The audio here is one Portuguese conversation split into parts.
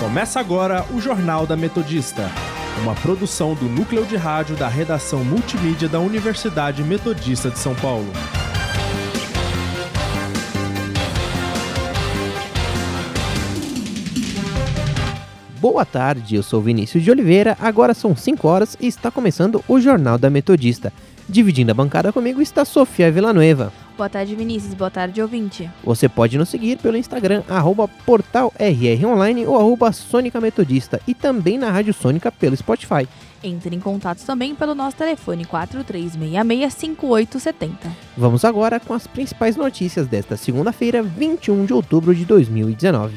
Começa agora o Jornal da Metodista, uma produção do núcleo de rádio da redação multimídia da Universidade Metodista de São Paulo. Boa tarde, eu sou Vinícius de Oliveira, agora são 5 horas e está começando o Jornal da Metodista. Dividindo a bancada comigo está Sofia Villanueva. Boa tarde, Vinícius. Boa tarde, ouvinte. Você pode nos seguir pelo Instagram, arroba portalrronline ou arroba Sônica Metodista e também na Rádio Sônica pelo Spotify. Entre em contato também pelo nosso telefone 4366-5870. Vamos agora com as principais notícias desta segunda-feira, 21 de outubro de 2019.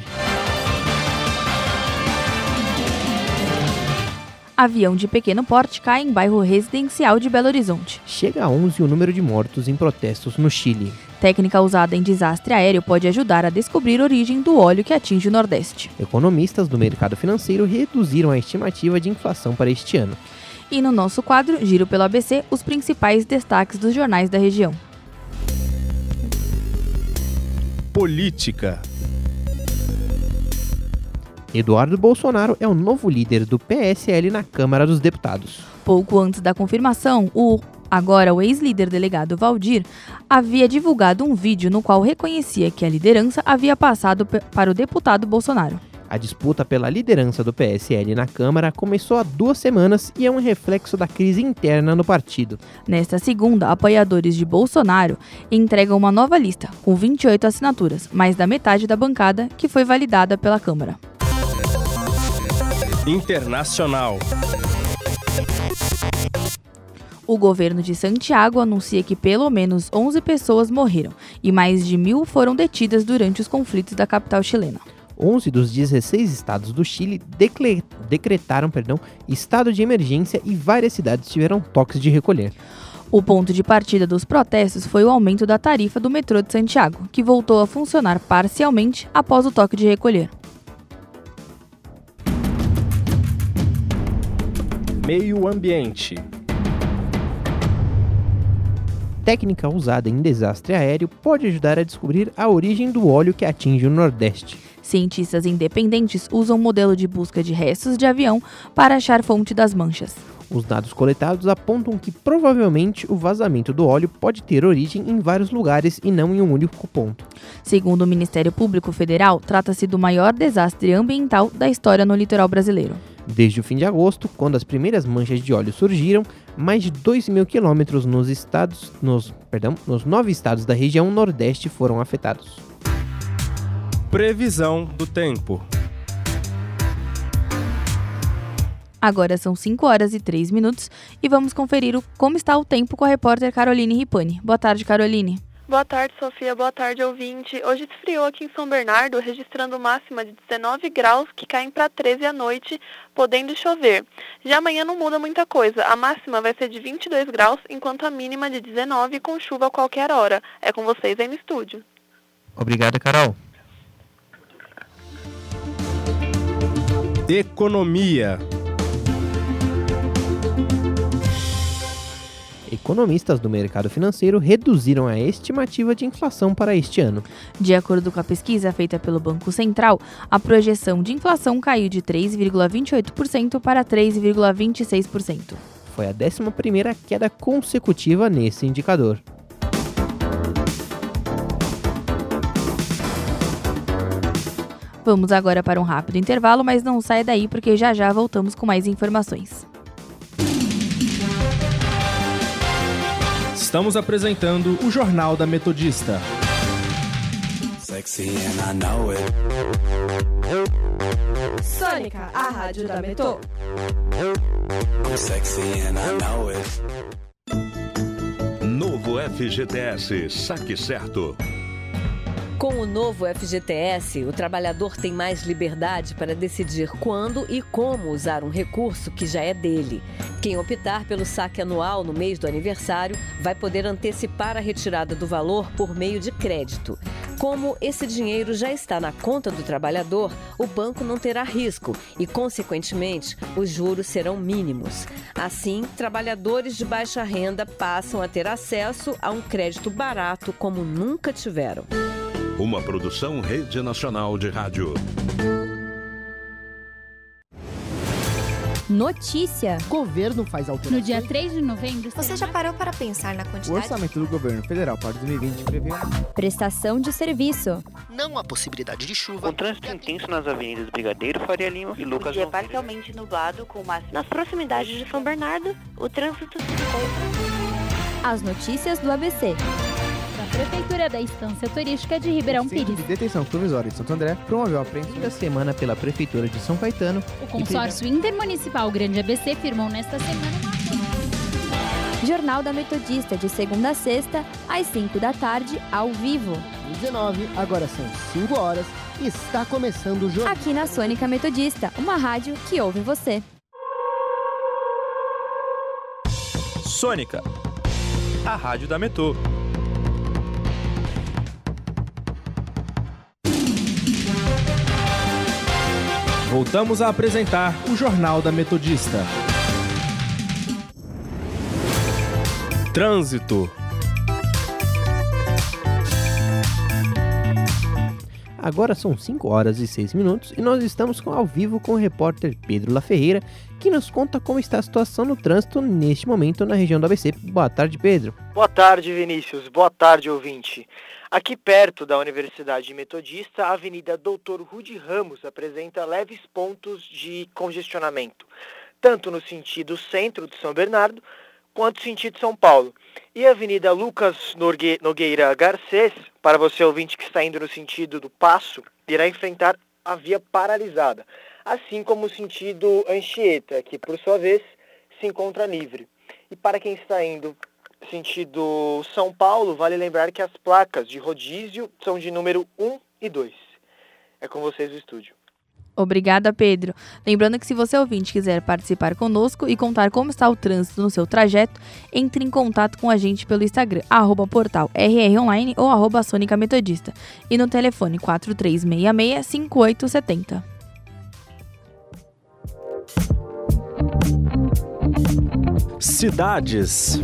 Avião de pequeno porte cai em bairro residencial de Belo Horizonte. Chega a 11 o número de mortos em protestos no Chile. Técnica usada em desastre aéreo pode ajudar a descobrir a origem do óleo que atinge o Nordeste. Economistas do mercado financeiro reduziram a estimativa de inflação para este ano. E no nosso quadro, Giro pelo ABC, os principais destaques dos jornais da região. Política. Eduardo Bolsonaro é o novo líder do PSL na Câmara dos Deputados. Pouco antes da confirmação, o agora o ex-líder delegado Valdir havia divulgado um vídeo no qual reconhecia que a liderança havia passado para o deputado Bolsonaro. A disputa pela liderança do PSL na Câmara começou há duas semanas e é um reflexo da crise interna no partido. Nesta segunda, apoiadores de Bolsonaro entregam uma nova lista, com 28 assinaturas, mais da metade da bancada, que foi validada pela Câmara. Internacional. O governo de Santiago anuncia que pelo menos 11 pessoas morreram e mais de mil foram detidas durante os conflitos da capital chilena. 11 dos 16 estados do Chile decretaram perdão, estado de emergência e várias cidades tiveram toques de recolher. O ponto de partida dos protestos foi o aumento da tarifa do metrô de Santiago, que voltou a funcionar parcialmente após o toque de recolher. Meio ambiente. Técnica usada em desastre aéreo pode ajudar a descobrir a origem do óleo que atinge o Nordeste. Cientistas independentes usam um modelo de busca de restos de avião para achar fonte das manchas. Os dados coletados apontam que provavelmente o vazamento do óleo pode ter origem em vários lugares e não em um único ponto. Segundo o Ministério Público Federal, trata-se do maior desastre ambiental da história no litoral brasileiro. Desde o fim de agosto, quando as primeiras manchas de óleo surgiram, mais de 2 mil quilômetros nos estados, nos, perdão, nos nove estados da região nordeste foram afetados. Previsão do tempo. Agora são 5 horas e 3 minutos e vamos conferir o, como está o tempo com a repórter Caroline Ripani. Boa tarde, Caroline. Boa tarde, Sofia. Boa tarde, ouvinte. Hoje esfriou aqui em São Bernardo, registrando máxima de 19 graus, que caem para 13 à noite, podendo chover. Já amanhã não muda muita coisa. A máxima vai ser de 22 graus, enquanto a mínima de 19, com chuva a qualquer hora. É com vocês aí no estúdio. Obrigada, Carol. Economia. Economistas do mercado financeiro reduziram a estimativa de inflação para este ano. De acordo com a pesquisa feita pelo Banco Central, a projeção de inflação caiu de 3,28% para 3,26%. Foi a 11ª queda consecutiva nesse indicador. Vamos agora para um rápido intervalo, mas não saia daí porque já já voltamos com mais informações. Estamos apresentando o Jornal da Metodista. Sônica, a rádio da Metô. Novo FGTS, saque certo. Com o novo FGTS, o trabalhador tem mais liberdade para decidir quando e como usar um recurso que já é dele. Quem optar pelo saque anual no mês do aniversário vai poder antecipar a retirada do valor por meio de crédito. Como esse dinheiro já está na conta do trabalhador, o banco não terá risco e, consequentemente, os juros serão mínimos. Assim, trabalhadores de baixa renda passam a ter acesso a um crédito barato como nunca tiveram. Uma produção Rede Nacional de Rádio. Notícia. Governo faz alterações. No dia 3 de novembro. Você já parou para pensar na O quantidade? orçamento do governo federal para 2020 prevê Prestação de serviço. Não há possibilidade de chuva. Com trânsito intenso nas avenidas Brigadeiro, Faria Lima e Lucas Dia Gonçalves. parcialmente nublado com máximo. Nas proximidades de São Bernardo, o trânsito se encontra. As notícias do ABC. Prefeitura da Estância Turística de Ribeirão Centro Pires. de Detenção Provisória de Santo André promoveu a apreensão da semana pela Prefeitura de São Caetano. O consórcio intermunicipal Grande ABC firmou nesta semana Jornal da Metodista, de segunda a sexta, às 5 da tarde, ao vivo. 19, agora são 5 horas. Está começando o jogo. Aqui na Sônica Metodista, uma rádio que ouve você. Sônica, a rádio da Metô. Voltamos a apresentar o Jornal da Metodista. Trânsito. Agora são 5 horas e 6 minutos e nós estamos ao vivo com o repórter Pedro La Ferreira, que nos conta como está a situação no trânsito neste momento na região do ABC. Boa tarde, Pedro. Boa tarde, Vinícius. Boa tarde, ouvinte. Aqui perto da Universidade Metodista, a Avenida Doutor Rude Ramos apresenta leves pontos de congestionamento, tanto no sentido centro de São Bernardo, quanto sentido São Paulo. E a Avenida Lucas Nogueira Garcês, para você ouvinte que está indo no sentido do Passo, irá enfrentar a via paralisada, assim como o sentido Anchieta, que por sua vez se encontra livre. E para quem está indo sentido São Paulo, vale lembrar que as placas de rodízio são de número 1 e 2. É com vocês o estúdio. Obrigada, Pedro. Lembrando que se você ouvinte quiser participar conosco e contar como está o trânsito no seu trajeto, entre em contato com a gente pelo Instagram, arroba portal rronline ou arroba Sônica Metodista e no telefone 4366-5870. Cidades.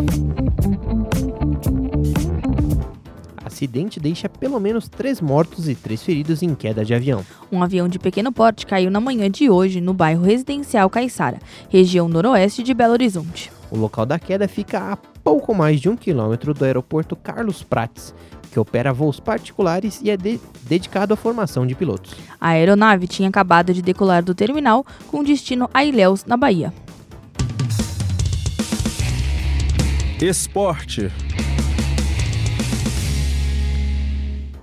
Acidente deixa pelo menos 3 mortos e 3 feridos em queda de avião. Um avião de pequeno porte caiu na manhã de hoje no bairro residencial Caiçara, região noroeste de Belo Horizonte. O local da queda fica a pouco mais de um quilômetro do aeroporto Carlos Prates, que opera voos particulares e é de- dedicado à formação de pilotos. A aeronave tinha acabado de decolar do terminal com destino a Ilhéus, na Bahia. Esporte.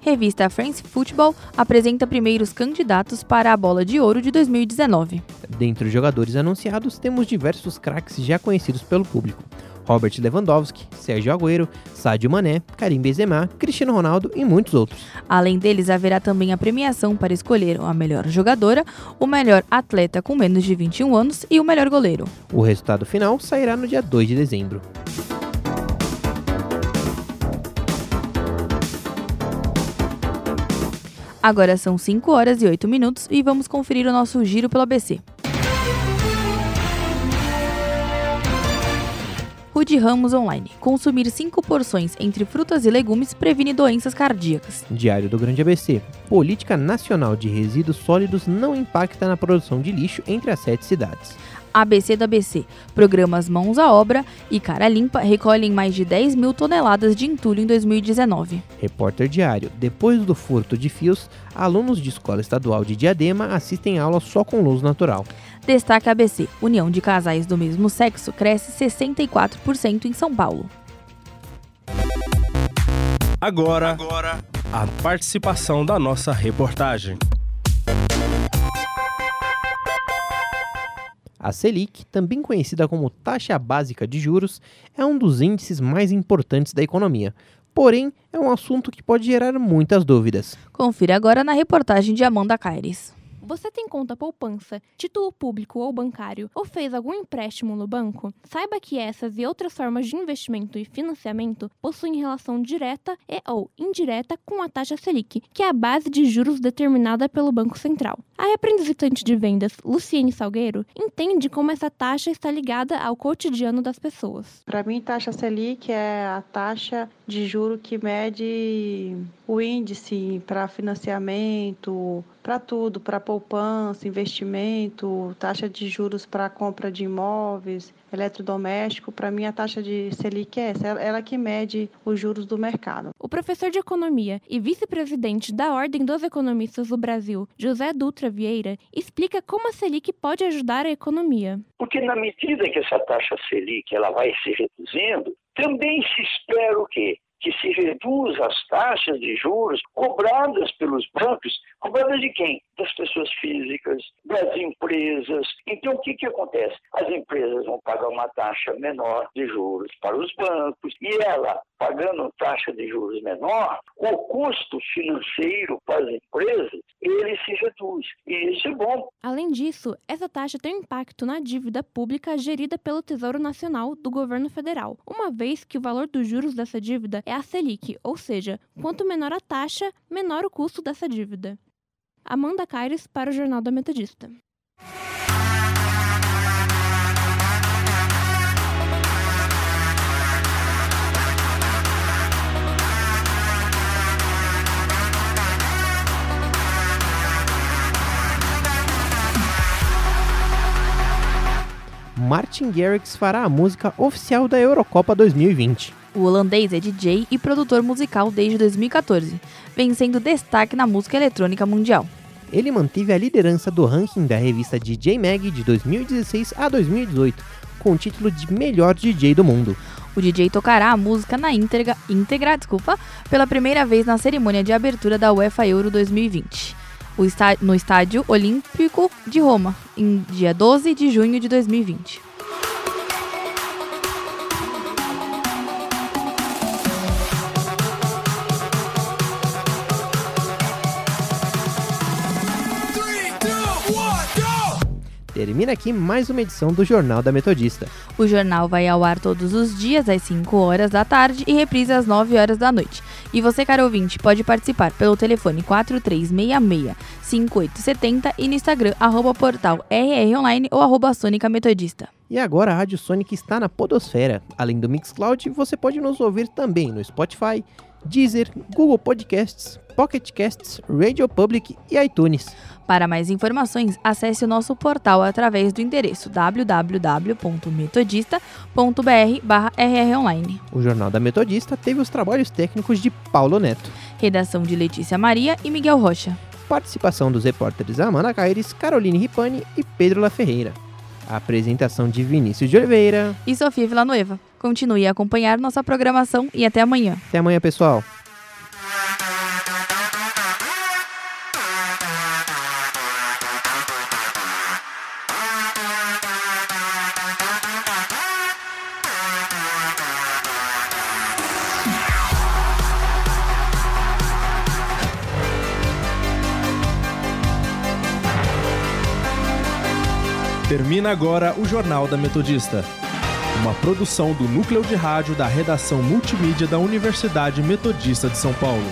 Revista France Football apresenta primeiros candidatos para a Bola de Ouro de 2019. Dentre os jogadores anunciados, temos diversos craques já conhecidos pelo público. Robert Lewandowski, Sérgio Agüero, Sadio Mané, Karim Benzema, Cristiano Ronaldo e muitos outros. Além deles, haverá também a premiação para escolher a melhor jogadora, o melhor atleta com menos de 21 anos e o melhor goleiro. O resultado final sairá no dia 2 de dezembro. Agora são 5 horas e 8 minutos e vamos conferir o nosso giro pelo ABC. Rude Ramos Online. Consumir 5 porções entre frutas e legumes previne doenças cardíacas. Diário do Grande ABC. Política Nacional de Resíduos Sólidos não impacta na produção de lixo entre as sete cidades. ABC do ABC. Programas Mãos à Obra e Cara Limpa recolhem mais de 10 mil toneladas de entulho em 2019. Repórter Diário. Depois do furto de fios, alunos de escola estadual de Diadema assistem aula só com luz natural. Destaque ABC. União de casais do mesmo sexo cresce 64% em São Paulo. Agora, a participação da nossa reportagem. A Selic, também conhecida como taxa básica de juros, é um dos índices mais importantes da economia. Porém, é um assunto que pode gerar muitas dúvidas. Confira agora na reportagem de Amanda Caires. Você tem conta poupança, título público ou bancário ou fez algum empréstimo no banco? Saiba que essas e outras formas de investimento e financiamento possuem relação direta e ou indireta com a taxa Selic, que é a base de juros determinada pelo Banco Central. A representante de vendas, Luciene Salgueiro, entende como essa taxa está ligada ao cotidiano das pessoas. Para mim, taxa Selic é a taxa de juro que mede o índice para financiamento, para tudo, para poupança, investimento, taxa de juros para compra de imóveis, eletrodoméstico. Para mim, a taxa de Selic é essa, ela que mede os juros do mercado. O professor de economia e vice-presidente da Ordem dos Economistas do Brasil, José Dutra Vieira, explica como a Selic pode ajudar a economia. Porque na medida que essa taxa Selic ela vai se reduzindo, também se espera o quê? Que se reduza as taxas de juros cobradas pelos bancos. Cobradas de quem? Das pessoas físicas, das empresas. Então, o que, que acontece? As empresas vão pagar uma taxa menor de juros para os bancos e ela, pagando taxa de juros menor, o custo financeiro para as empresas, ele se reduz. E isso é bom. Além disso, essa taxa tem um impacto na dívida pública gerida pelo Tesouro Nacional do governo federal, uma vez que o valor dos juros dessa dívida é a Selic, ou seja, quanto menor a taxa, menor o custo dessa dívida. Amanda Caires para o Jornal da Metodista. Martin Garrix fará a música oficial da Eurocopa 2020. O holandês é DJ e produtor musical desde 2014, vencendo destaque na música eletrônica mundial. Ele manteve a liderança do ranking da revista DJ Mag de 2016 a 2018, com o título de melhor DJ do mundo. O DJ tocará a música na íntegra, íntegra desculpa, pela primeira vez na cerimônia de abertura da UEFA Euro 2020, no Estádio Olímpico de Roma, em dia 12 de junho de 2020. Termina aqui mais uma edição do Jornal da Metodista. O jornal vai ao ar todos os dias às 5 horas da tarde e reprisa às 9 horas da noite. E você, caro ouvinte, pode participar pelo telefone 4366-5870 e no Instagram, arroba portal rronline ou arroba Sônica Metodista. E agora a Rádio Sônica está na podosfera. Além do Mixcloud, você pode nos ouvir também no Spotify, Deezer, Google Podcasts, Pocket Casts, Radio Public e iTunes. Para mais informações, acesse o nosso portal através do endereço www.metodista.br/rronline. O Jornal da Metodista teve os trabalhos técnicos de Paulo Neto, redação de Letícia Maria e Miguel Rocha, participação dos repórteres Amanda Caires, Caroline Ripani e Pedro La Ferreira. A apresentação de Vinícius de Oliveira e Sofia Villanueva. Continue a acompanhar nossa programação e até amanhã. Até amanhã, pessoal. Termina agora o Jornal da Metodista. Uma produção do núcleo de rádio da redação multimídia da Universidade Metodista de São Paulo.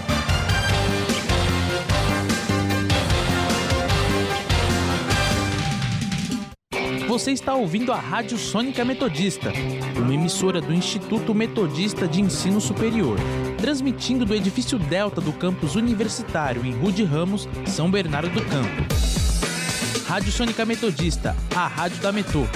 Você está ouvindo a Rádio Sônica Metodista, uma emissora do Instituto Metodista de Ensino Superior, transmitindo do edifício Delta do campus universitário em Rude Ramos, São Bernardo do Campo. Rádio Sônica Metodista, a rádio da Metô.